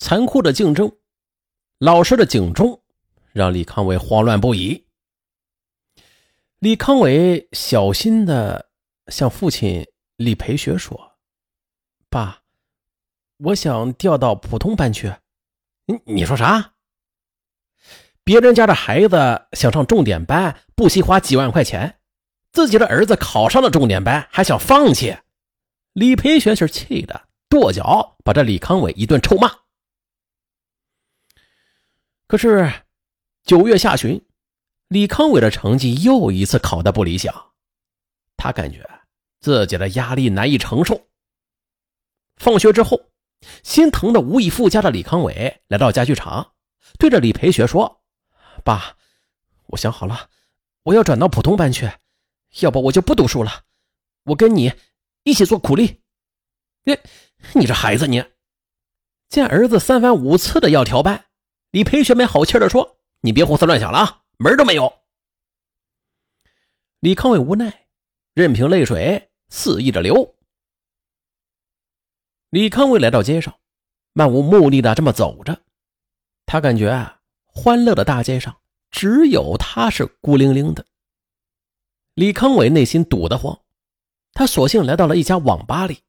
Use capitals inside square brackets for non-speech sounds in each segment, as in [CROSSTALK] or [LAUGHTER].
残酷的竞争，老师的警钟，让李康伟慌乱不已。李康伟小心的向父亲李培学说：“爸，我想调到普通班去。”“你你说啥？别人家的孩子想上重点班，不惜花几万块钱，自己的儿子考上了重点班，还想放弃？”李培学是气的，跺脚把这李康伟一顿臭骂。可是九月下旬，李康伟的成绩又一次考得不理想，他感觉自己的压力难以承受。放学之后，心疼的无以复加的李康伟来到家具厂，对着李培学说：“爸，我想好了，我要转到普通班去，要不我就不读书了，我跟你一起做苦力。”你，你这孩子，你见儿子三番五次的要调班。李培学没好气的说：“你别胡思乱想了啊，门都没有。”李康伟无奈，任凭泪水肆意的流。李康伟来到街上，漫无目的的这么走着，他感觉啊欢乐的大街上只有他是孤零零的。李康伟内心堵得慌，他索性来到了一家网吧里，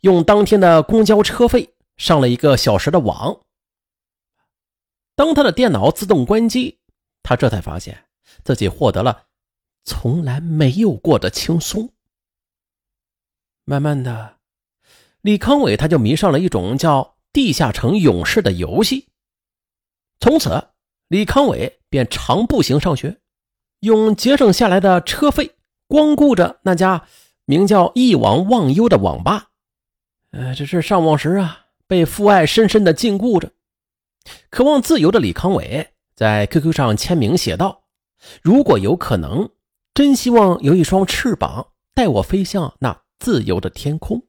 用当天的公交车费上了一个小时的网。当他的电脑自动关机，他这才发现自己获得了从来没有过的轻松。慢慢的，李康伟他就迷上了一种叫《地下城勇士》的游戏。从此，李康伟便常步行上学，用节省下来的车费光顾着那家名叫“一网忘忧”的网吧。呃，只是上网时啊，被父爱深深的禁锢着。渴望自由的李康伟在 QQ 上签名写道：“如果有可能，真希望有一双翅膀带我飞向那自由的天空。”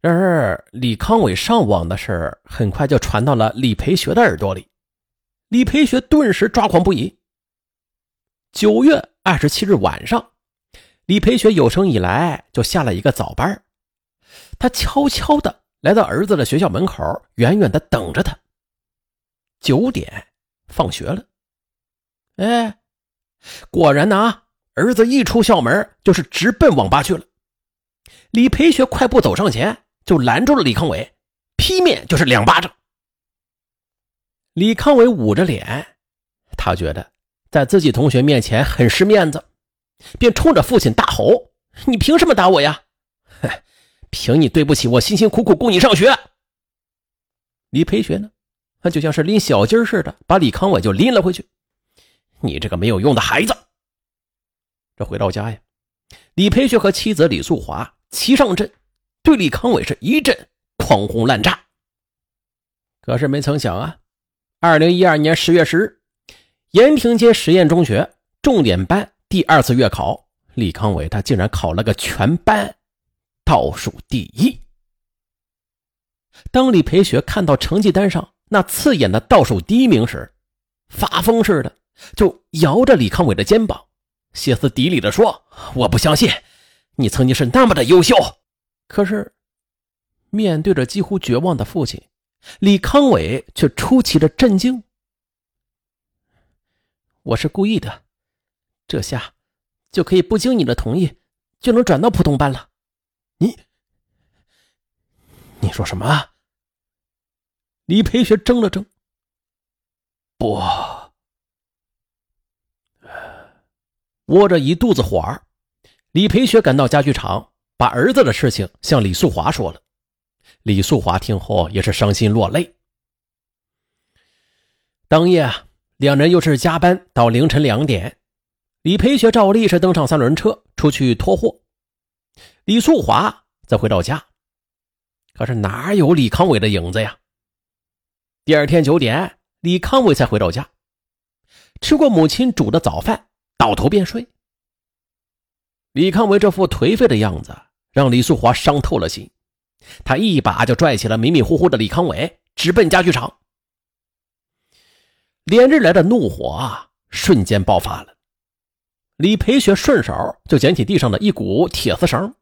然而，李康伟上网的事很快就传到了李培学的耳朵里，李培学顿时抓狂不已。九月二十七日晚上，李培学有生以来就下了一个早班，他悄悄的。来到儿子的学校门口，远远的等着他。九点放学了，哎，果然呢，儿子一出校门就是直奔网吧去了。李培学快步走上前，就拦住了李康伟，劈面就是两巴掌。李康伟捂着脸，他觉得在自己同学面前很失面子，便冲着父亲大吼：“你凭什么打我呀？” [LAUGHS] 凭你对不起我辛辛苦苦供你上学。李培学呢，他就像是拎小鸡似的，把李康伟就拎了回去。你这个没有用的孩子！这回到家呀，李培学和妻子李素华齐上阵，对李康伟是一阵狂轰滥炸。可是没曾想啊，二零一二年十月十日，延平街实验中学重点班第二次月考，李康伟他竟然考了个全班。倒数第一。当李培学看到成绩单上那刺眼的倒数第一名时，发疯似的就摇着李康伟的肩膀，歇斯底里的说：“我不相信，你曾经是那么的优秀。”可是，面对着几乎绝望的父亲，李康伟却出奇的震惊：“我是故意的，这下就可以不经你的同意就能转到普通班了。”你，你说什么？李培学怔了怔，不，窝着一肚子火李培学赶到家具厂，把儿子的事情向李素华说了。李素华听后也是伤心落泪。当夜啊，两人又是加班到凌晨两点。李培学照例是登上三轮车出去拖货。李素华则回到家，可是哪有李康伟的影子呀？第二天九点，李康伟才回到家，吃过母亲煮的早饭，倒头便睡。李康伟这副颓废的样子，让李素华伤透了心，他一把就拽起了迷迷糊糊的李康伟，直奔家具厂。连日来的怒火啊，瞬间爆发了。李培学顺手就捡起地上的一股铁丝绳。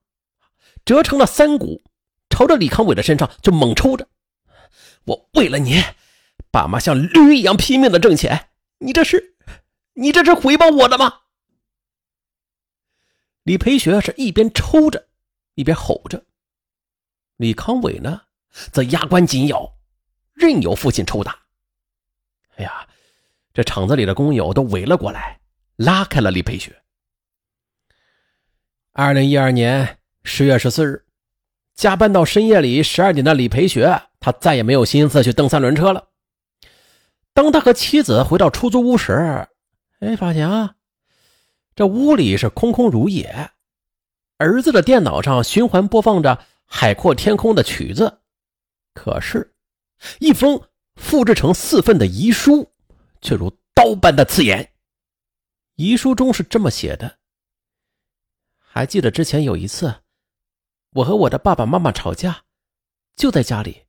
折成了三股，朝着李康伟的身上就猛抽着。我为了你，爸妈像驴一样拼命的挣钱，你这是，你这是回报我的吗？李培学是一边抽着，一边吼着。李康伟呢，则牙关紧咬，任由父亲抽打。哎呀，这厂子里的工友都围了过来，拉开了李培学。二零一二年十月十四日，加班到深夜里十二点的李培学，他再也没有心思去蹬三轮车了。当他和妻子回到出租屋时，哎，发现啊，这屋里是空空如也。儿子的电脑上循环播放着《海阔天空》的曲子，可是，一封复制成四份的遗书却如刀般的刺眼。遗书中是这么写的。还记得之前有一次，我和我的爸爸妈妈吵架，就在家里。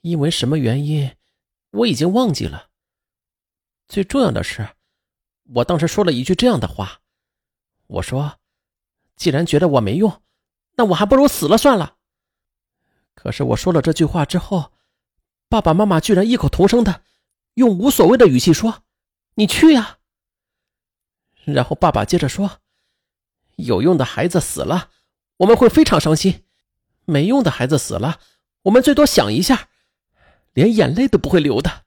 因为什么原因，我已经忘记了。最重要的是，我当时说了一句这样的话：“我说，既然觉得我没用，那我还不如死了算了。”可是我说了这句话之后，爸爸妈妈居然异口同声的用无所谓的语气说：“你去呀。”然后爸爸接着说。有用的孩子死了，我们会非常伤心；没用的孩子死了，我们最多想一下，连眼泪都不会流的。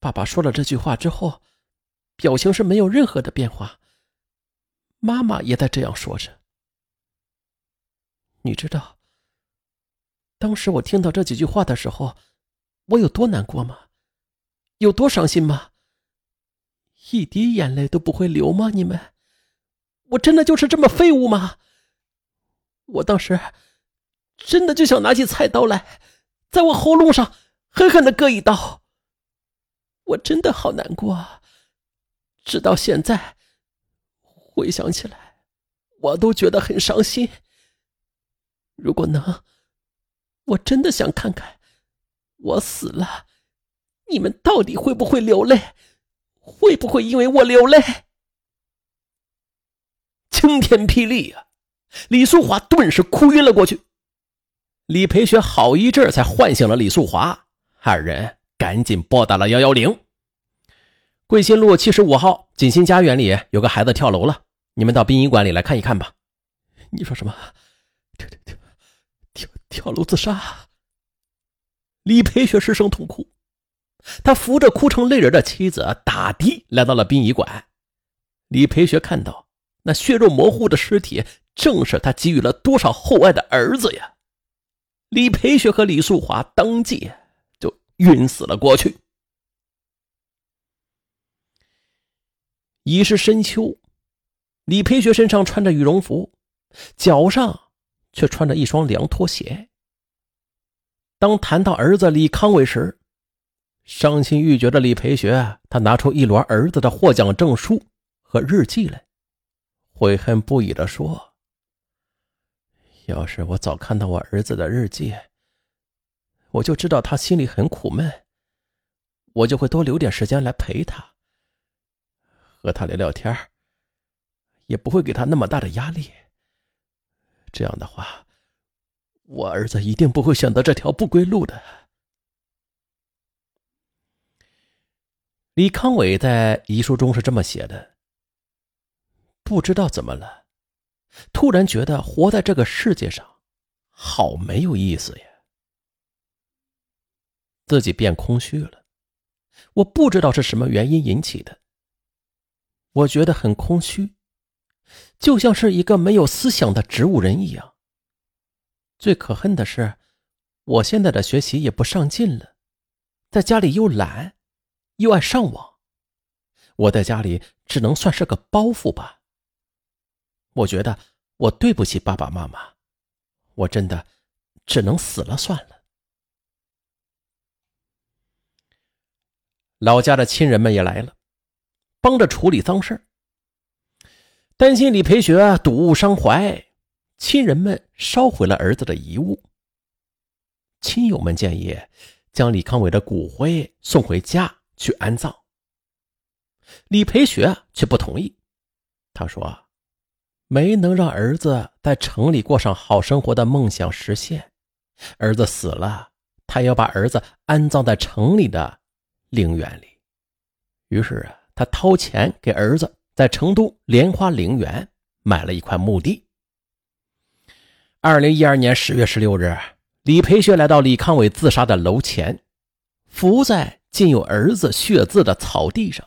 爸爸说了这句话之后，表情是没有任何的变化。妈妈也在这样说着。你知道，当时我听到这几句话的时候，我有多难过吗？有多伤心吗？一滴眼泪都不会流吗？你们？我真的就是这么废物吗？我当时真的就想拿起菜刀来，在我喉咙上狠狠的割一刀。我真的好难过，直到现在回想起来，我都觉得很伤心。如果能，我真的想看看，我死了，你们到底会不会流泪？会不会因为我流泪？晴天霹雳呀！李素华顿时哭晕了过去。李培学好一阵才唤醒了李素华，二人赶紧拨打了幺幺零。桂新路七十五号锦新家园里有个孩子跳楼了，你们到殡仪馆里来看一看吧。你说什么？跳跳跳跳跳楼自杀？李培学失声痛哭，他扶着哭成泪人的妻子，打的来到了殡仪馆。李培学看到。那血肉模糊的尸体，正是他给予了多少厚爱的儿子呀！李培学和李素华当即就晕死了过去。已是深秋，李培学身上穿着羽绒服，脚上却穿着一双凉拖鞋。当谈到儿子李康伟时，伤心欲绝的李培学，他拿出一摞儿子的获奖证书和日记来。悔恨不已的说：“要是我早看到我儿子的日记，我就知道他心里很苦闷，我就会多留点时间来陪他，和他聊聊天也不会给他那么大的压力。这样的话，我儿子一定不会选择这条不归路的。”李康伟在遗书中是这么写的。不知道怎么了，突然觉得活在这个世界上，好没有意思呀。自己变空虚了，我不知道是什么原因引起的。我觉得很空虚，就像是一个没有思想的植物人一样。最可恨的是，我现在的学习也不上进了，在家里又懒，又爱上网，我在家里只能算是个包袱吧。我觉得我对不起爸爸妈妈，我真的只能死了算了。老家的亲人们也来了，帮着处理丧事担心李培学睹物伤怀，亲人们烧毁了儿子的遗物。亲友们建议将李康伟的骨灰送回家去安葬，李培学却不同意，他说。没能让儿子在城里过上好生活的梦想实现。儿子死了，他要把儿子安葬在城里的陵园里。于是啊，他掏钱给儿子在成都莲花陵园买了一块墓地。二零一二年十月十六日，李培学来到李康伟自杀的楼前，伏在浸有儿子血渍的草地上，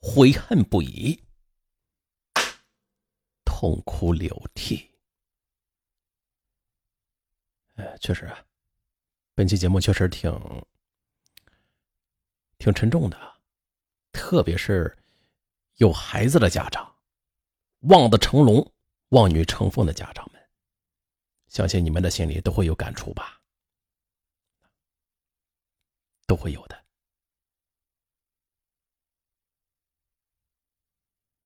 悔恨不已，痛哭流涕。哎，确实啊，本期节目确实挺挺沉重的，特别是有孩子的家长，望子成龙、望女成凤的家长们。相信你们的心里都会有感触吧，都会有的。